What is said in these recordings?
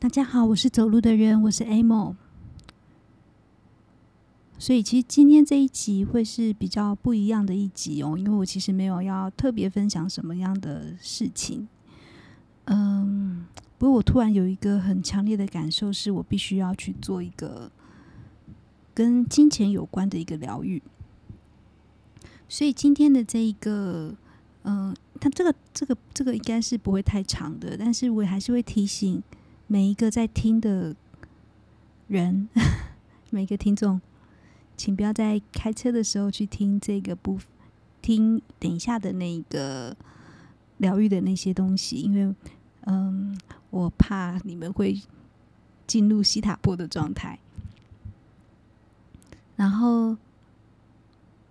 大家好，我是走路的人，我是 Amo。所以其实今天这一集会是比较不一样的一集哦，因为我其实没有要特别分享什么样的事情。嗯，不过我突然有一个很强烈的感受，是我必须要去做一个跟金钱有关的一个疗愈。所以今天的这一个，嗯，它这个这个这个应该是不会太长的，但是我还是会提醒。每一个在听的人，每个听众，请不要在开车的时候去听这个部分，听等一下的那个疗愈的那些东西，因为，嗯，我怕你们会进入西塔波的状态。然后，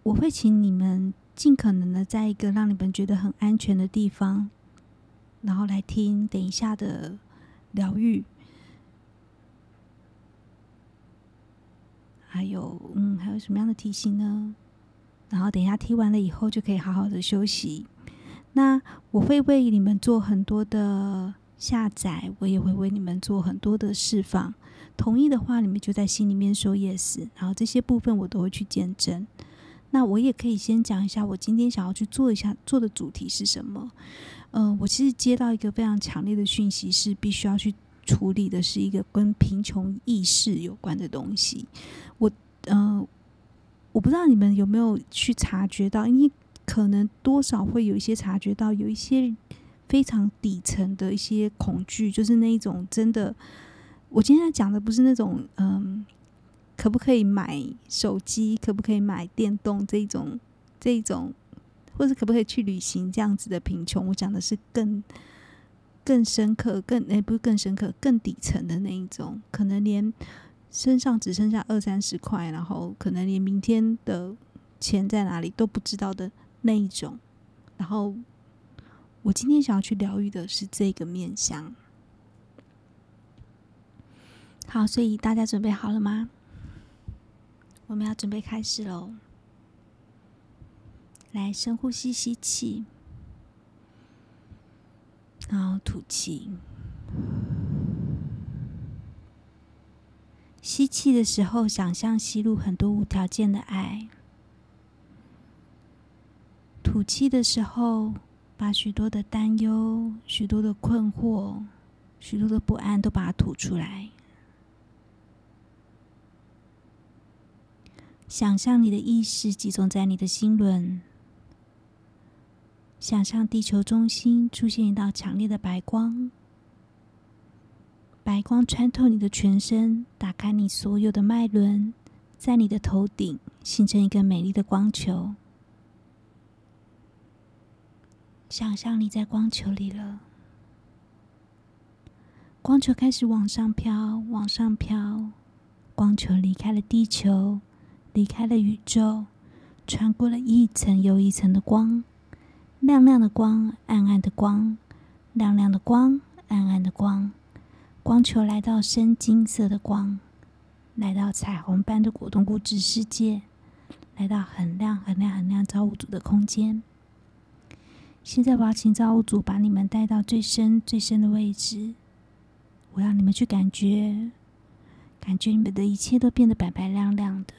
我会请你们尽可能的在一个让你们觉得很安全的地方，然后来听等一下的。疗愈，还有嗯，还有什么样的提醒呢？然后等一下踢完了以后，就可以好好的休息。那我会为你们做很多的下载，我也会为你们做很多的释放。同意的话，你们就在心里面说 yes。然后这些部分我都会去见证。那我也可以先讲一下，我今天想要去做一下做的主题是什么。嗯、我其实接到一个非常强烈的讯息，是必须要去处理的，是一个跟贫穷意识有关的东西。我，嗯、呃，我不知道你们有没有去察觉到，因为可能多少会有一些察觉到，有一些非常底层的一些恐惧，就是那一种真的。我今天讲的不是那种，嗯、可不可以买手机，可不可以买电动这种，这种。或者可不可以去旅行？这样子的贫穷，我讲的是更更深刻、更诶、不是更深刻、更底层的那一种，可能连身上只剩下二三十块，然后可能连明天的钱在哪里都不知道的那一种。然后我今天想要去疗愈的是这个面向。好，所以大家准备好了吗？我们要准备开始喽。来，深呼吸，吸气，然后吐气。吸气的时候，想象吸入很多无条件的爱；吐气的时候，把许多的担忧、许多的困惑、许多的不安都把它吐出来。想象你的意识集中在你的心轮。想象地球中心出现一道强烈的白光，白光穿透你的全身，打开你所有的脉轮，在你的头顶形成一个美丽的光球。想象你在光球里了，光球开始往上飘，往上飘，光球离开了地球，离开了宇宙，穿过了一层又一层的光。亮亮的光，暗暗的光，亮亮的光，暗暗的光，光球来到深金色的光，来到彩虹般的果冻物质世界，来到很亮很亮很亮造物主的空间。现在我要请造物主把你们带到最深最深的位置，我要你们去感觉，感觉你们的一切都变得白白亮亮的，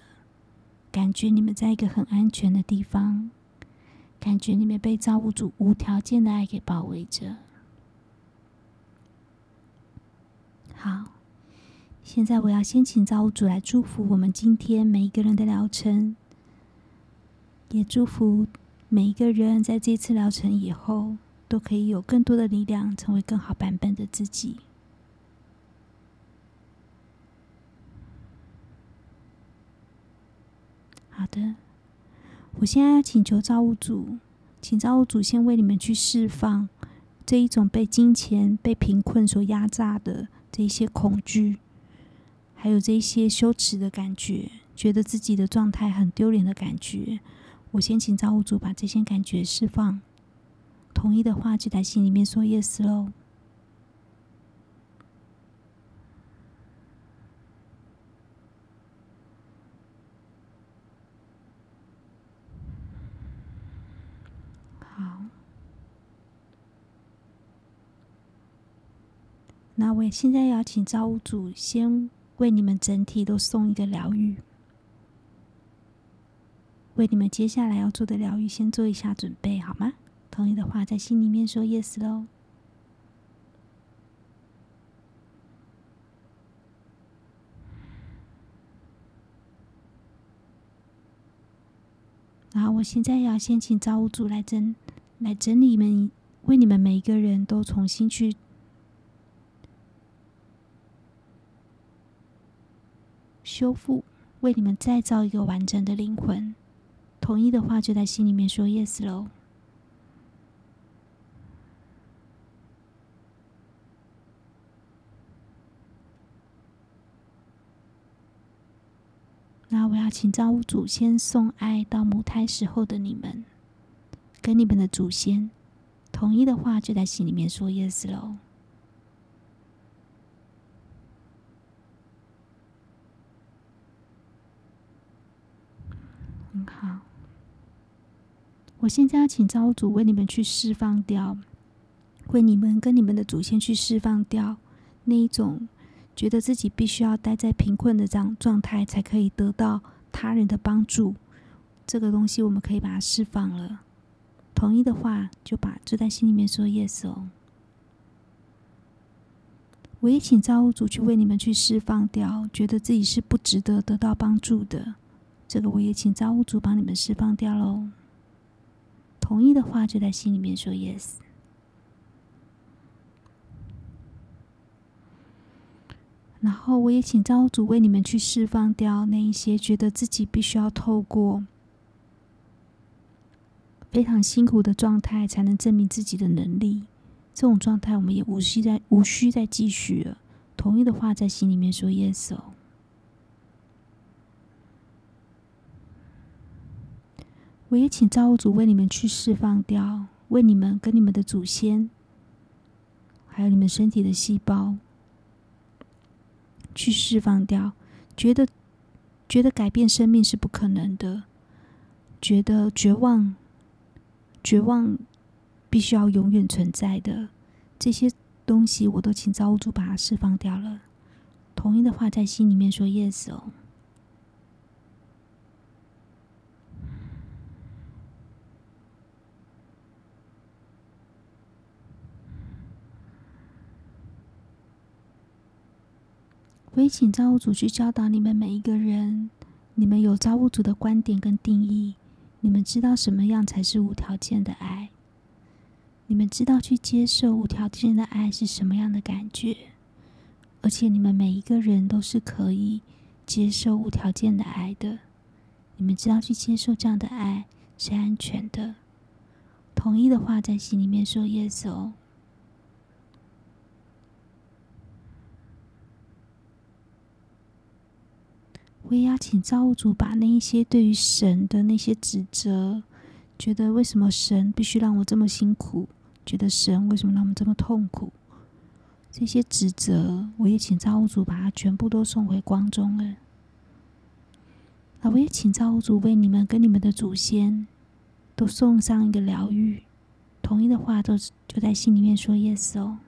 感觉你们在一个很安全的地方。感觉你们被造物主无条件的爱给包围着。好，现在我要先请造物主来祝福我们今天每一个人的疗程，也祝福每一个人在这次疗程以后都可以有更多的力量，成为更好版本的自己。好的。我现在要请求造物主，请造物主先为你们去释放这一种被金钱、被贫困所压榨的这一些恐惧，还有这一些羞耻的感觉，觉得自己的状态很丢脸的感觉。我先请造物主把这些感觉释放，同意的话就在心里面说 yes 喽。那我也现在要请造物主先为你们整体都送一个疗愈，为你们接下来要做的疗愈先做一下准备，好吗？同意的话，在心里面说 yes 喽。然后，我现在要先请造物主来整，来整理你们，为你们每一个人都重新去修复，为你们再造一个完整的灵魂。同意的话，就在心里面说 yes 喽。那我要请造物主先送爱到母胎时候的你们，跟你们的祖先。同意的话，就在心里面说 yes 喽。很好。我现在要请造物主为你们去释放掉，为你们跟你们的祖先去释放掉那一种。觉得自己必须要待在贫困的这样状态，才可以得到他人的帮助。这个东西我们可以把它释放了。同意的话，就把就在心里面说 yes 哦。我也请造物主去为你们去释放掉，觉得自己是不值得得到帮助的。这个我也请造物主帮你们释放掉喽。同意的话，就在心里面说 yes。然后，我也请造物主为你们去释放掉那一些觉得自己必须要透过非常辛苦的状态才能证明自己的能力。这种状态，我们也无需再无需再继续了。同意的话，在心里面说 yes 哦。我也请造物主为你们去释放掉，为你们跟你们的祖先，还有你们身体的细胞。去释放掉，觉得觉得改变生命是不可能的，觉得绝望，绝望必须要永远存在的这些东西，我都请造物主把它释放掉了。同意的话，在心里面说 yes 哦。我也请造物主去教导你们每一个人，你们有造物主的观点跟定义，你们知道什么样才是无条件的爱，你们知道去接受无条件的爱是什么样的感觉，而且你们每一个人都是可以接受无条件的爱的，你们知道去接受这样的爱是安全的。同意的话，在心里面说 yes 哦。我也要请造物主把那一些对于神的那些指责，觉得为什么神必须让我这么辛苦，觉得神为什么让我们这么痛苦，这些指责，我也请造物主把它全部都送回光中了。那我也请造物主为你们跟你们的祖先都送上一个疗愈，同意的话都就在心里面说 yes 哦。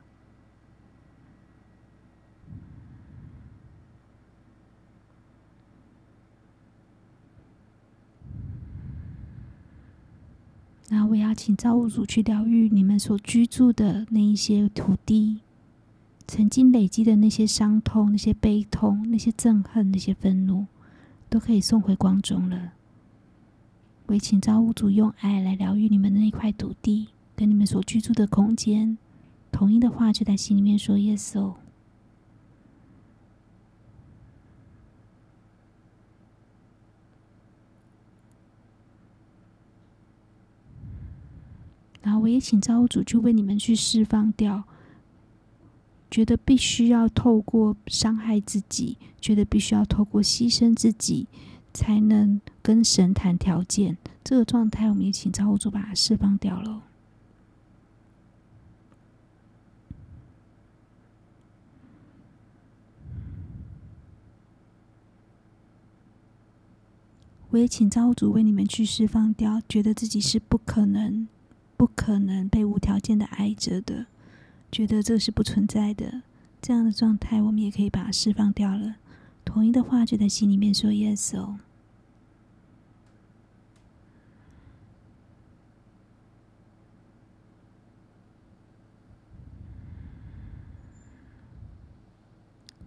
那我要请造物主去疗愈你们所居住的那一些土地，曾经累积的那些伤痛、那些悲痛、那些憎恨、那些愤怒，都可以送回光中了。我也请造物主用爱来疗愈你们的那块土地，跟你们所居住的空间。同意的话，就在心里面说 yes 哦。然后我也请造物主去为你们去释放掉，觉得必须要透过伤害自己，觉得必须要透过牺牲自己，才能跟神谈条件。这个状态，我们也请造物主把它释放掉了。我也请造物主为你们去释放掉，觉得自己是不可能。不可能被无条件的爱着的，觉得这是不存在的，这样的状态，我们也可以把它释放掉了。同意的话，就在心里面说 “yes” 哦。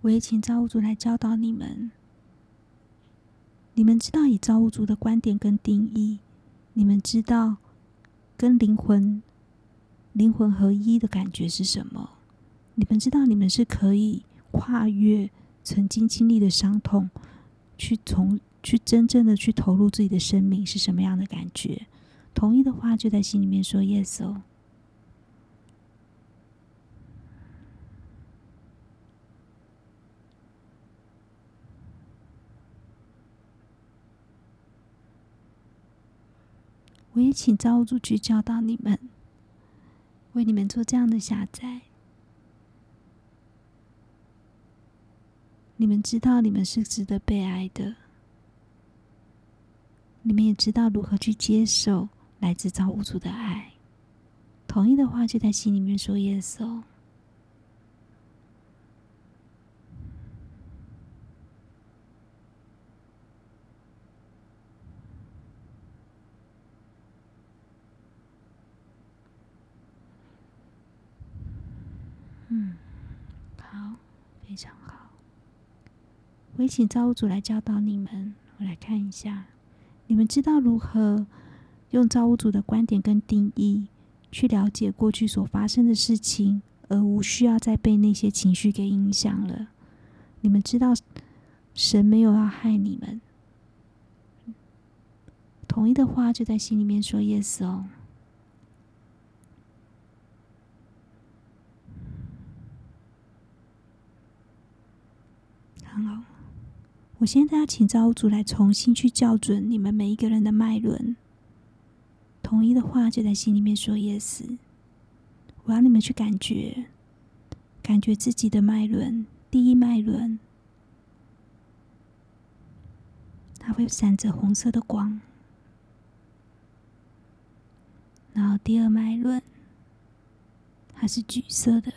我也请造物主来教导你们。你们知道以造物主的观点跟定义，你们知道跟灵魂、灵魂合一的感觉是什么？你们知道你们是可以跨越曾经经历的伤痛，去从去真正的去投入自己的生命是什么样的感觉？同意的话，就在心里面说 “yes” 哦。我也请造物主去教导你们，为你们做这样的下载。你们知道你们是值得被爱的，你们也知道如何去接受来自造物主的爱。同意的话，就在心里面说 “yes” 哦。嗯，好，非常好。我也请造物主来教导你们。我来看一下，你们知道如何用造物主的观点跟定义去了解过去所发生的事情，而无需要再被那些情绪给影响了。你们知道神没有要害你们。同意的话，就在心里面说 “yes” 哦。很好，我现在要请造物主来重新去校准你们每一个人的脉轮。同意的话，就在心里面说 “yes”。我要你们去感觉，感觉自己的脉轮，第一脉轮，它会闪着红色的光。然后第二脉轮，它是橘色的。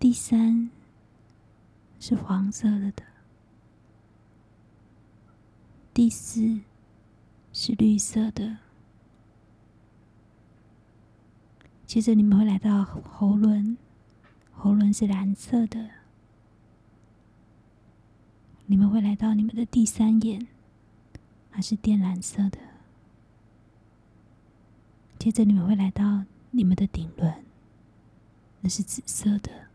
第三是黄色的的，第四是绿色的。接着你们会来到喉轮，喉轮是蓝色的。你们会来到你们的第三眼，它是靛蓝色的。接着你们会来到你们的顶轮，那是紫色的。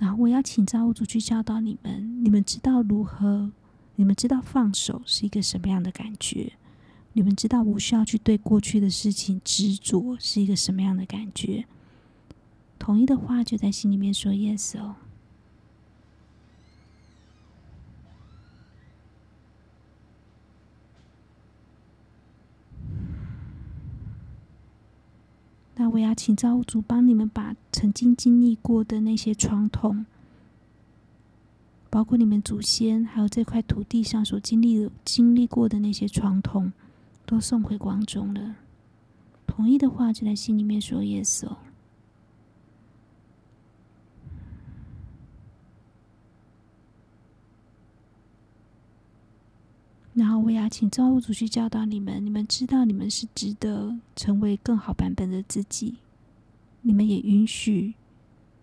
然后我要请造物主去教导你们，你们知道如何？你们知道放手是一个什么样的感觉？你们知道无需要去对过去的事情执着是一个什么样的感觉？同意的话，就在心里面说 “yes” 哦。我要请造物主帮你们把曾经经历过的那些传统，包括你们祖先还有这块土地上所经历的、经历过的那些传统，都送回广中了。同意的话，就在心里面说 “yes” 哦。我要请造物主去教导你们，你们知道你们是值得成为更好版本的自己，你们也允许，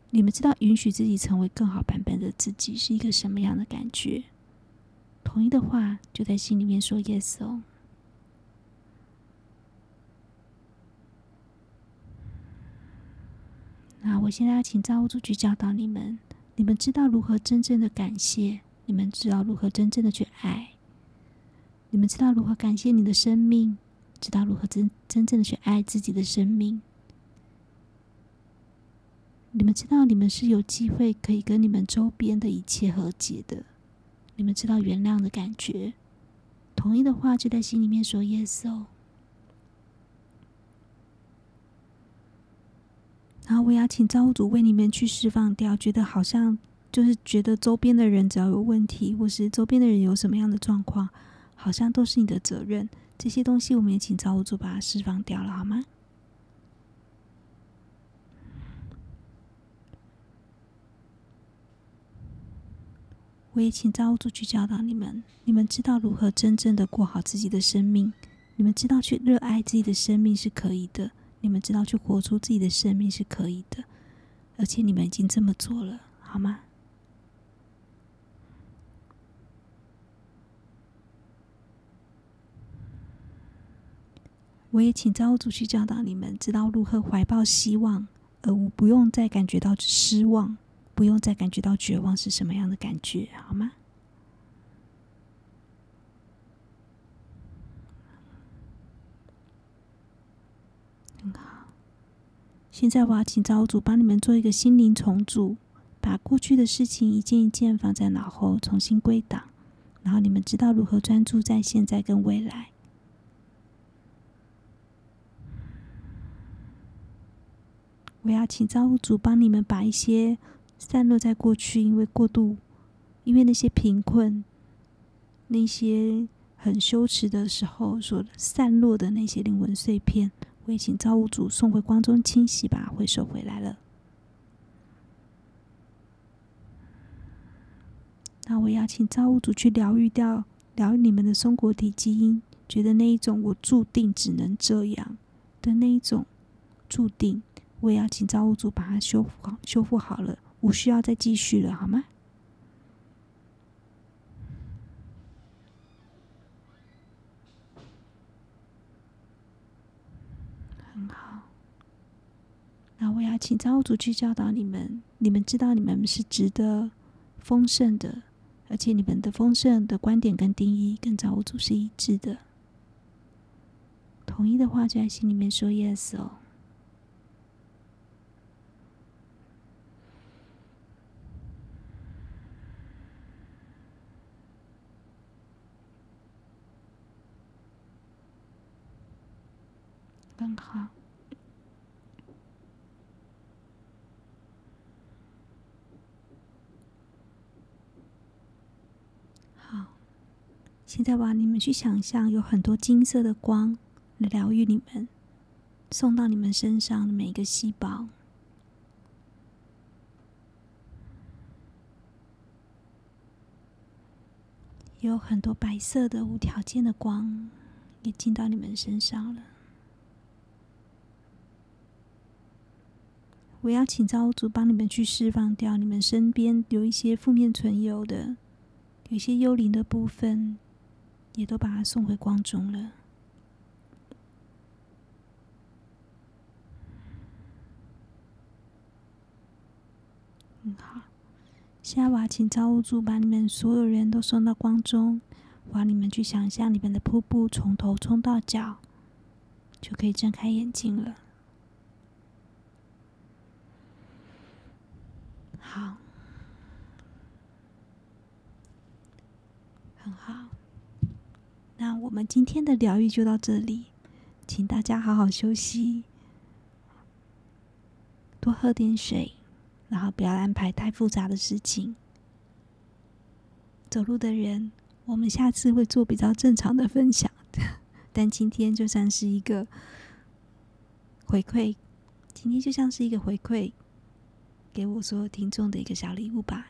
你们知道允许自己成为更好版本的自己是一个什么样的感觉？同意的话，就在心里面说 “yes” 哦。那我现在要请造物主去教导你们，你们知道如何真正的感谢，你们知道如何真正的去爱。你们知道如何感谢你的生命，知道如何真真正的去爱自己的生命。你们知道你们是有机会可以跟你们周边的一切和解的。你们知道原谅的感觉。同意的话，就在心里面说 “yes” 哦。然后我要请造物主为你们去释放掉，觉得好像就是觉得周边的人只要有问题，或是周边的人有什么样的状况，好像都是你的责任。这些东西我们也请造物主把它释放掉了，好吗？我也请造物主去教导你们，你们知道如何真正的过好自己的生命，你们知道去热爱自己的生命是可以的，你们知道去活出自己的生命是可以的，而且你们已经这么做了，好吗？我也请造物主去教导你们，知道如何怀抱希望，而我不用再感觉到失望。不用再感觉到绝望是什么样的感觉，好吗？很好。现在我要请造物主帮你们做一个心灵重组，把过去的事情一件一件放在脑后，重新归档，然后你们知道如何专注在现在跟未来。我要请造物主帮你们把一些。散落在过去，因为过度，因为那些贫困，那些很羞耻的时候所散落的那些灵魂碎片，我也请造物主送回光中清洗吧，回收回来了。那我要请造物主去疗愈掉，疗愈你们的松果体基因，觉得那一种我注定只能这样的那一种注定，我也要请造物主把它修复好，修复好了。无需要再继续了，好吗？很好。那我要请造物主去教导你们，你们知道你们是值得丰盛的，而且你们的丰盛的观点跟定义跟造物主是一致的。同意的话，就在心里面说 yes 哦。更好，好。现在我要你们去想象，有很多金色的光来疗愈你们，送到你们身上的每一个细胞。有很多白色的无条件的光也进到你们身上了。我要请造物主帮你们去释放掉你们身边有一些负面存有的，有一些幽灵的部分，也都把它送回光中了。嗯，好。现在我要请造物主把你们所有人都送到光中，我要你们去想象你们的瀑布从头冲到脚，就可以睁开眼睛了。好，很好。那我们今天的疗愈就到这里，请大家好好休息，多喝点水，然后不要安排太复杂的事情。走路的人，我们下次会做比较正常的分享，但今天就算是一个回馈，今天就像是一个回馈。给我所有听众的一个小礼物吧，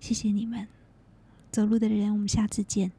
谢谢你们，走路的人，我们下次见。